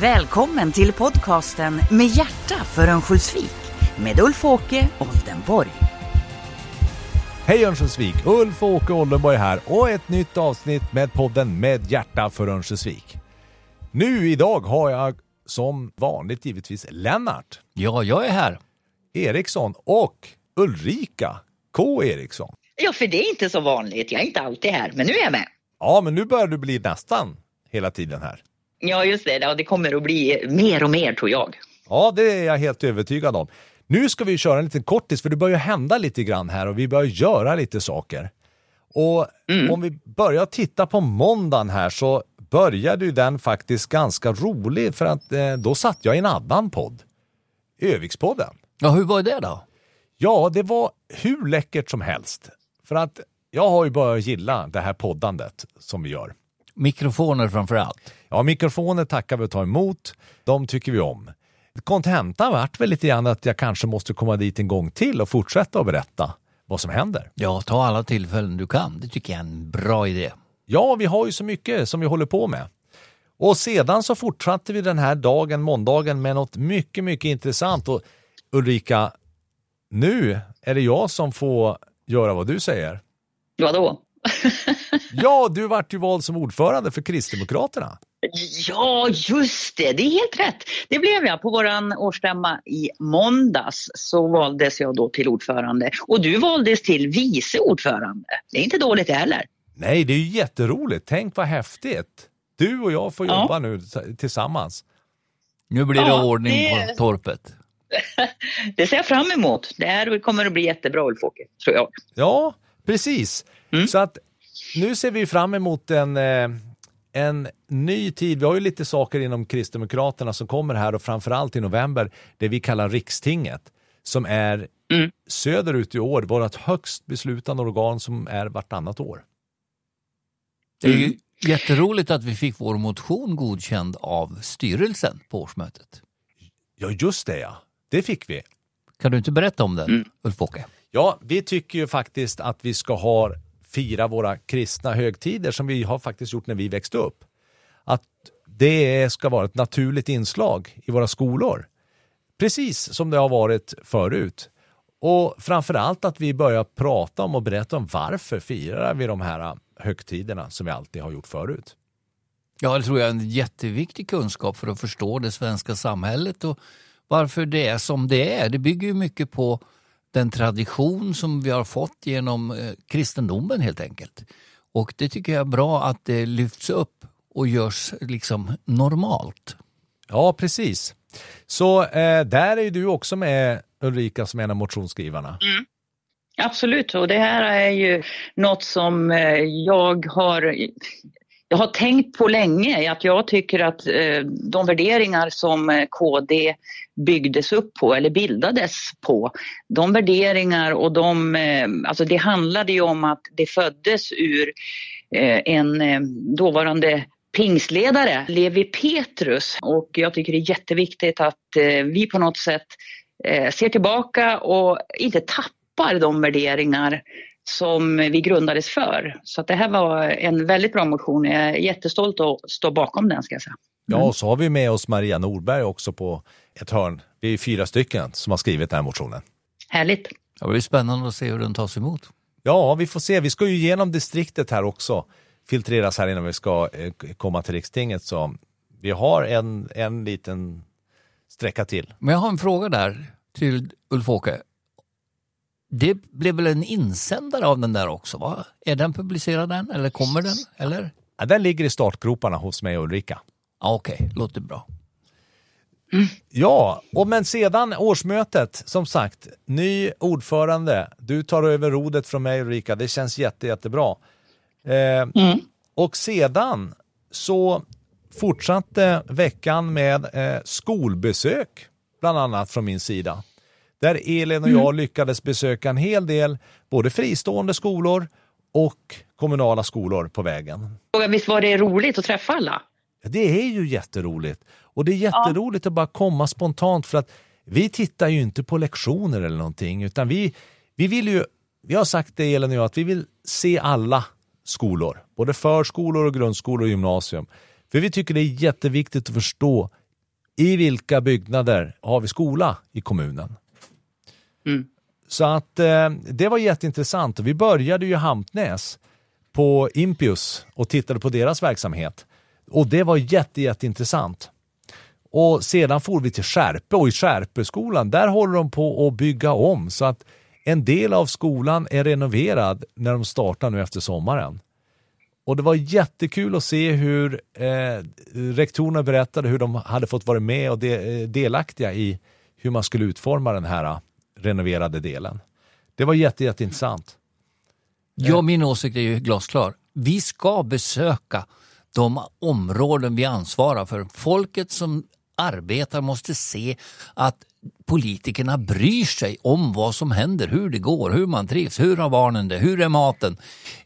Välkommen till podcasten Med hjärta för Örnsköldsvik med Ulf-Åke Oldenborg. Hej Örnsköldsvik! Ulf och Åke Oldenborg här och ett nytt avsnitt med podden Med hjärta för Örnsköldsvik. Nu idag har jag som vanligt givetvis Lennart Ja, jag är här. Eriksson och Ulrika K Eriksson. Ja, för det är inte så vanligt. Jag är inte alltid här, men nu är jag med. Ja, men nu börjar du bli nästan hela tiden här. Ja, just det. Ja, det kommer att bli mer och mer, tror jag. Ja, det är jag helt övertygad om. Nu ska vi köra en liten kortis för det börjar hända lite grann här och vi börjar göra lite saker. Och om vi börjar titta på måndagen här så började ju den faktiskt ganska rolig för att eh, då satt jag i en annan podd. Övikspodden. Ja, hur var det då? Ja, det var hur läckert som helst. För att jag har ju börjat gilla det här poddandet som vi gör. Mikrofoner framför allt. Ja, mikrofoner tackar vi och tar emot. De tycker vi om. Kontentan vart väl lite grann att jag kanske måste komma dit en gång till och fortsätta att berätta vad som händer. Ja, ta alla tillfällen du kan. Det tycker jag är en bra idé. Ja, vi har ju så mycket som vi håller på med. Och sedan så fortsatte vi den här dagen, måndagen, med något mycket, mycket intressant. Och Ulrika, nu är det jag som får göra vad du säger. Vadå? Ja, du vart ju vald som ordförande för Kristdemokraterna. Ja, just det. Det är helt rätt. Det blev jag. På vår årsstämma i måndags så valdes jag då till ordförande och du valdes till vice ordförande. Det är inte dåligt det heller. Nej, det är ju jätteroligt. Tänk vad häftigt. Du och jag får Ja. jobba nu t- tillsammans. Nu blir det Ja, ordning det- på torpet. Det ser jag fram emot. Det här kommer att bli jättebra, Ulf-Åke, tror jag. Ja, precis. Mm. Så att nu ser vi fram emot en, eh, en ny tid. Vi har ju lite saker inom Kristdemokraterna som kommer här och framförallt i november, det vi kallar Rikstinget, som är Mm. söderut i år, vårt högst beslutande organ som är vartannat år. Det är Mm. ju jätteroligt att vi fick vår motion godkänd av styrelsen på årsmötet. Ja, just det ja. Det fick vi. Kan du inte berätta om den, Mm. Ulf-Åke? Ja, vi tycker ju faktiskt att vi ska ha fira våra kristna högtider som vi har faktiskt gjort när vi växte upp. Att det ska vara ett naturligt inslag i våra skolor. Precis som det har varit förut. Och framförallt att vi börjar prata om och berätta om varför firar vi de här äh, högtiderna som vi alltid har gjort förut. Ja, det tror jag är en jätteviktig kunskap för att förstå det svenska samhället och varför det är som det är. Det bygger ju mycket på den tradition som vi har fått genom eh, kristendomen helt enkelt. Och det tycker jag är bra att det lyfts upp och görs liksom normalt. Ja, precis. Så eh, där är ju du också med Ulrika som en av motionsskrivarna. Absolut, och det här är ju något som eh, jag har jag har tänkt på länge, att jag tycker att eh, de värderingar som eh, KD byggdes upp på eller bildades på, de värderingar och de, eh, alltså det handlade ju om att det föddes ur en dåvarande pingsledare, Levi Petrus. Och jag tycker det är jätteviktigt att vi på något sätt ser tillbaka och inte tappar de värderingar som vi grundades för. Så att det här var en väldigt bra motion. Jag är jättestolt att stå bakom den ska jag säga. Ja, och så har vi med oss Maria Norberg också på ett hörn. Vi är fyra stycken som har skrivit den här motionen. Härligt. Ja, Det blir spännande att se hur den tas emot. Ja, vi får se. Vi ska ju igenom distriktet här också. Filtreras här innan vi ska eh, komma till rikstinget. Så vi har en, en liten sträcka till. Men jag har en fråga där till Ulf-Åke. Det blev väl en insändare av den där också? Va? Är den publicerad än eller kommer den? Eller? Ja, den ligger i startgroparna hos mig och Ulrika. Ja, Okej, låter bra. Ja, och men sedan årsmötet, som sagt, ny ordförande. Du tar över rodet från mig Ulrika, det känns jätte, jättebra. Eh, Och sedan så fortsatte veckan med eh, skolbesök, bland annat från min sida. Där Elin och jag lyckades besöka en hel del, både fristående skolor och kommunala skolor på vägen. Visst var det roligt att träffa alla? Ja, Det är ju jätteroligt. Och det är jätteroligt att bara komma spontant för att vi tittar ju inte på lektioner eller någonting utan vi, vi vill ju, vi har sagt det Elin och jag, att vi vill se alla skolor. Både förskolor och grundskolor och gymnasium. För vi tycker det är jätteviktigt att förstå i vilka byggnader har vi skola i kommunen? Mm. Så att eh, det var jätteintressant vi började ju i Hampnäs på Impius och tittade på deras verksamhet. Och det var jätte, jätteintressant. Och sedan for vi till Skärpe och i Skärpeskolan där håller de på att bygga om så att en del av skolan är renoverad när de startar nu efter sommaren. Och det var jättekul att se hur eh, rektorerna berättade hur de hade fått vara med och de, eh, delaktiga i hur man skulle utforma den här renoverade delen. Det var jätte, jätteintressant. Ja, min åsikt är ju glasklar. Vi ska besöka de områden vi ansvarar för. Folket som arbetar måste se att politikerna bryr sig om vad som händer, hur det går, hur man trivs, hur har barnen det, hur är maten?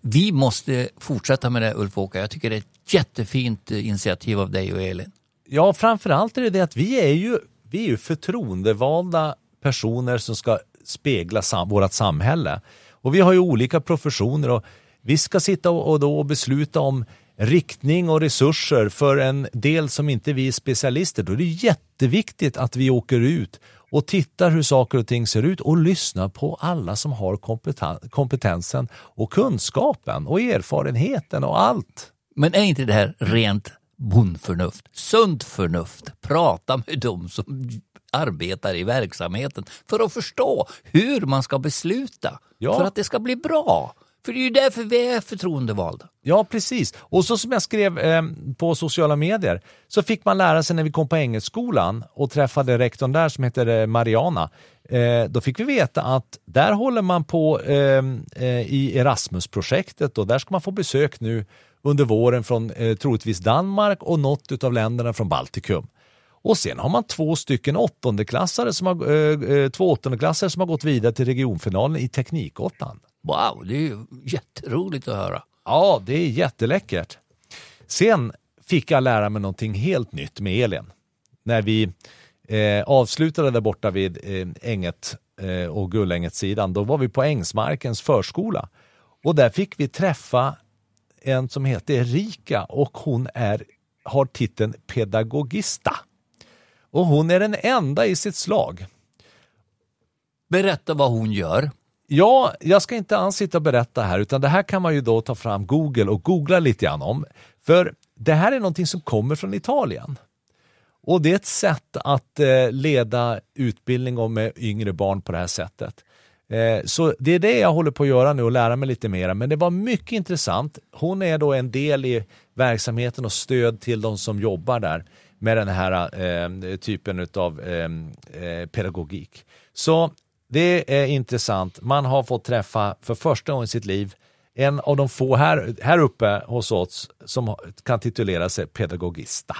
Vi måste fortsätta med det Ulf Åke. Jag tycker det är ett jättefint initiativ av dig och Elin. Ja, framförallt är det det att vi är ju, vi är ju förtroendevalda personer som ska spegla sam vårt samhälle. Och vi har ju olika professioner och vi ska sitta och, då besluta om riktning och resurser för en del som inte vi är specialister. Då är det jätteviktigt att vi åker ut och tittar hur saker och ting ser ut och lyssnar på alla som har kompetensen och kunskapen och erfarenheten och allt. Men är inte det här rent bondförnuft, sunt förnuft? Prata med dem som arbetar i verksamheten för att förstå hur man ska besluta ja. för att det ska bli bra. För det är ju därför vi är förtroendevalda. Ja, precis. Och så som jag skrev eh, på sociala medier så fick man lära sig när vi kom på Engelskolan och träffade rektorn där som heter eh, Mariana. Eh, då fick vi veta att där håller man på ehm, eh, i Erasmus-projektet och där ska man få besök nu under våren från eh, troligtvis Danmark och något av länderna från Baltikum. Och sen har man två stycken åttondeklassare som har, eh, eh, två åttondeklassare som har gått vidare till regionfinalen i Teknikåttan. Wow, det är ju jätteroligt att höra. Ja, det är jätteläckert. Sen fick jag lära mig någonting helt nytt med Elin. När vi eh, avslutade där borta vid eh, Änget eh, och Gullänget-sidan, då var vi på Ängsmarkens förskola. Och där fick vi träffa en som heter Erika och hon är, har titeln pedagogista. Och hon är den enda i sitt slag. Berätta vad hon gör. Ja, jag ska inte alls sitta och berätta här utan det här kan man ju då ta fram Google och googla lite grann om. För det här är någonting som kommer från Italien. Och det är ett sätt att eh, leda utbildning om med yngre barn på det här sättet. Eh, så det är det jag håller på att göra nu och lära mig lite mer. Men det var mycket intressant. Hon är då en del i verksamheten och stöd till de som jobbar där med den här eh, typen av eh, eh, pedagogik. Så det är intressant. Man har fått träffa för första gången i sitt liv en av de få här, här uppe hos oss som kan titulera sig pedagogista.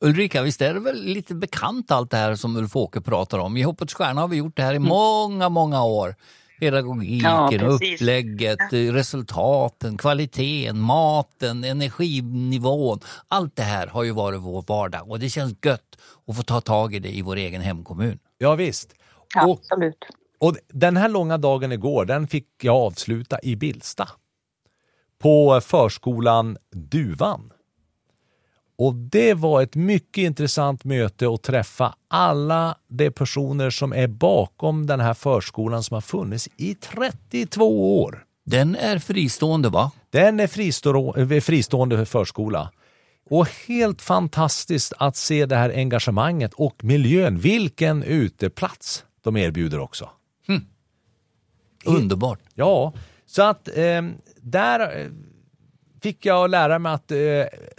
Ulrika, visst är det väl lite bekant allt det här som Ulf Åke pratar om? I Hoppets Stjärna har vi gjort det här i mm. många, många år. Pedagogiken, ja, upplägget, resultaten, kvaliteten, maten, energinivån. Allt det här har ju varit vår vardag och det känns gött att få ta tag i det i vår egen hemkommun. Ja, visst. Absolut. Och, och den här långa dagen igår, den fick jag avsluta i Bilsta. På förskolan Duvan. Och det var ett mycket intressant möte att träffa alla de personer som är bakom den här förskolan som har funnits i 32 år. Den är fristående va? Den är fristående, fristående förskola. Och helt fantastiskt att se det här engagemanget och miljön. Vilken uteplats de erbjuder också. Mm. Underbart. Ja, så att eh, där fick jag lära mig att eh,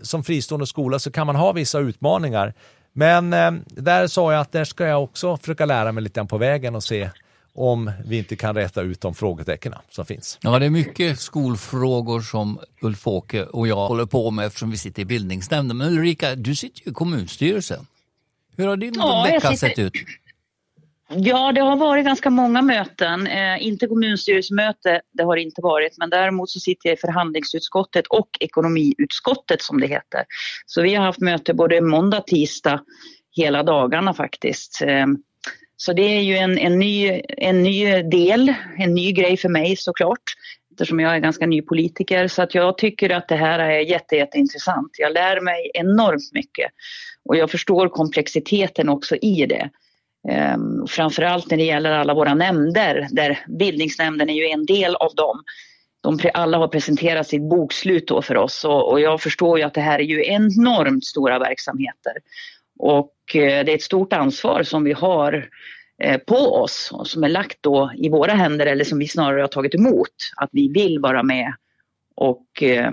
som fristående skola så kan man ha vissa utmaningar. Men eh, där sa jag att där ska jag också försöka lära mig lite på vägen och se om vi inte kan rätta ut de frågetecknen som finns. Ja, det är mycket skolfrågor som Ulf Åke och jag håller på med eftersom vi sitter i bildningsnämnden. Men Ulrika, du sitter ju i kommunstyrelsen. Hur har din ja, vecka sitter... sett ut? Ja, det har varit ganska många möten. Eh, inte kommunstyrelsemöte, det har det inte varit, men däremot så sitter jag i förhandlingsutskottet och ekonomiutskottet som det heter. Så vi har haft möte både måndag, tisdag, hela dagarna faktiskt. Eh, så det är ju en, en, ny, en ny del, en ny grej för mig såklart. eftersom jag är ganska ny politiker. Så att jag tycker att det här är jätte, jätteintressant. Jag lär mig enormt mycket. Och jag förstår komplexiteten också i det. Ehm, framförallt när det gäller alla våra nämnder, där bildningsnämnden är ju en del av dem. De alla har presenterat sitt bokslut då för oss och, och jag förstår ju att det här är ju enormt stora verksamheter. Och eh, det är ett stort ansvar som vi har eh, på oss och som är lagt då i våra händer eller som vi snarare har tagit emot. Att vi vill vara med och eh,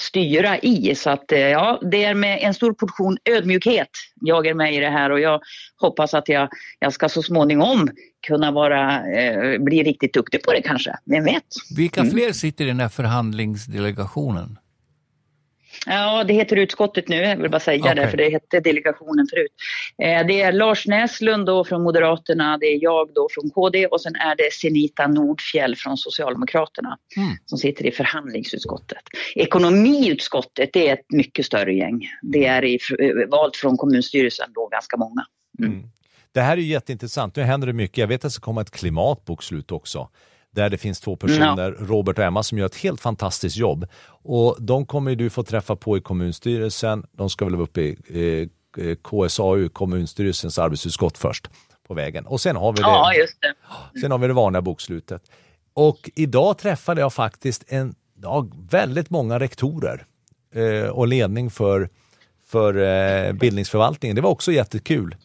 styra i. Så att ja, det är med en stor portion ödmjukhet jag är med i det här och jag hoppas att jag, jag ska så småningom kunna vara, eh, bli riktigt duktig på det kanske. Vem vet? Vilka mm. fler sitter i den här förhandlingsdelegationen? Ja, det heter utskottet nu, jag vill bara säga okay. det, för det hette delegationen förut. Eh, det är Lars Näslund då från Moderaterna, det är jag då från KD och sen är det Senita Nordfjell från Socialdemokraterna mm. som sitter i förhandlingsutskottet. Ekonomiutskottet, det är ett mycket större gäng. Det är i, valt från kommunstyrelsen då ganska många. Mm. Mm. Det här är jätteintressant, nu händer det mycket. Jag vet att det ska komma ett klimatbokslut också där det finns två personer, no. Robert och Emma, som gör ett helt fantastiskt jobb. Och de kommer du få träffa på i kommunstyrelsen. De ska väl vara uppe i eh, KSAU, kommunstyrelsens arbetsutskott först på vägen. Och sen har vi det, ja, det. Sen har vi det vanliga bokslutet. Och idag träffade jag faktiskt en, ja, väldigt många rektorer eh, och ledning för, för eh, bildningsförvaltningen. Det var också jättekul.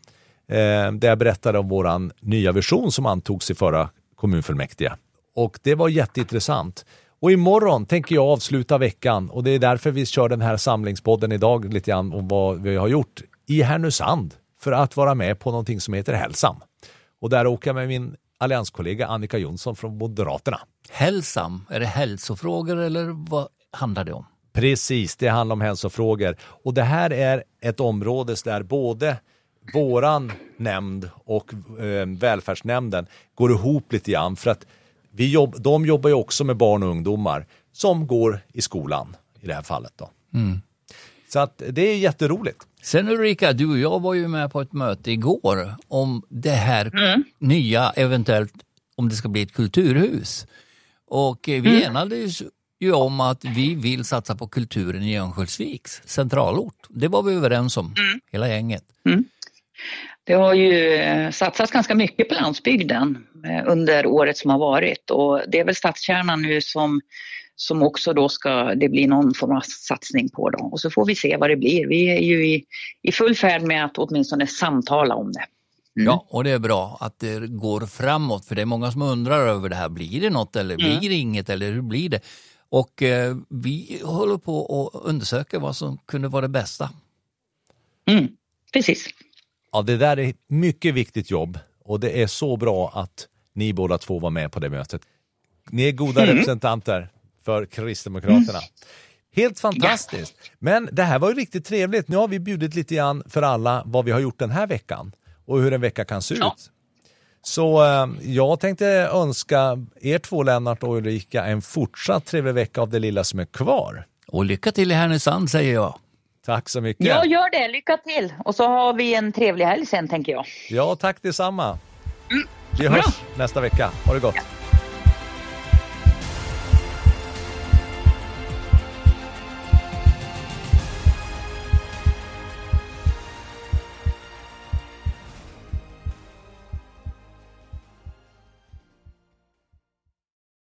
Eh, där jag berättade om våran nya vision som antogs i förra kommunfullmäktige och det var jätteintressant. Och imorgon tänker jag avsluta veckan och det är därför vi kör den här samlingspodden idag lite grann om vad vi har gjort i Härnösand för att vara med på någonting som heter Hälsam. Och där åker jag med min allianskollega Annika Jonsson från Moderaterna. Hälsam, är det hälsofrågor eller vad handlar det om? Precis, det handlar om hälsofrågor och det här är ett område där både våran nämnd och eh, välfärdsnämnden går ihop lite grann för att vi jobb, de jobbar ju också med barn och ungdomar som går i skolan i det här fallet. Då. Mm. Så att det är jätteroligt. Sen Ulrika, du och jag var ju med på ett möte igår om det här mm. nya, eventuellt om det ska bli ett kulturhus. Och eh, vi mm. enades ju om att vi vill satsa på kulturen i Örnsköldsviks centralort. Det var vi överens om, mm. hela gänget. Mm. Det har ju eh, satsats ganska mycket på landsbygden eh, under året som har varit och det är väl stadskärnan nu som, som också då ska det bli någon form av satsning på. Då. Och så får vi se vad det blir. Vi är ju i, i full färd med att åtminstone samtala om det. Mm. Ja, och det är bra att det går framåt för det är många som undrar över det här. Blir det något eller mm. blir det inget eller hur blir det? Och eh, vi håller på att undersöka vad som kunde vara det bästa. Mm, precis. Ja, det där är ett mycket viktigt jobb och det är så bra att ni båda två var med på det mötet. Ni är goda mm. representanter för Kristdemokraterna. Mm. Helt fantastiskt! Ja. Men det här var ju riktigt trevligt. Nu har vi bjudit lite grann för alla vad vi har gjort den här veckan och hur en vecka kan se ja. ut. Så eh, jag tänkte önska er två, Lennart och Ulrika, en fortsatt trevlig vecka av det lilla som är kvar. Och lycka till i Härnösand säger jag. Tack så mycket. Ja, gör det. Lycka till. Och så har vi en trevlig helg sen, tänker jag. Ja, tack detsamma. Mm. Vi hörs Bra. nästa vecka. Ha det gott. Ja.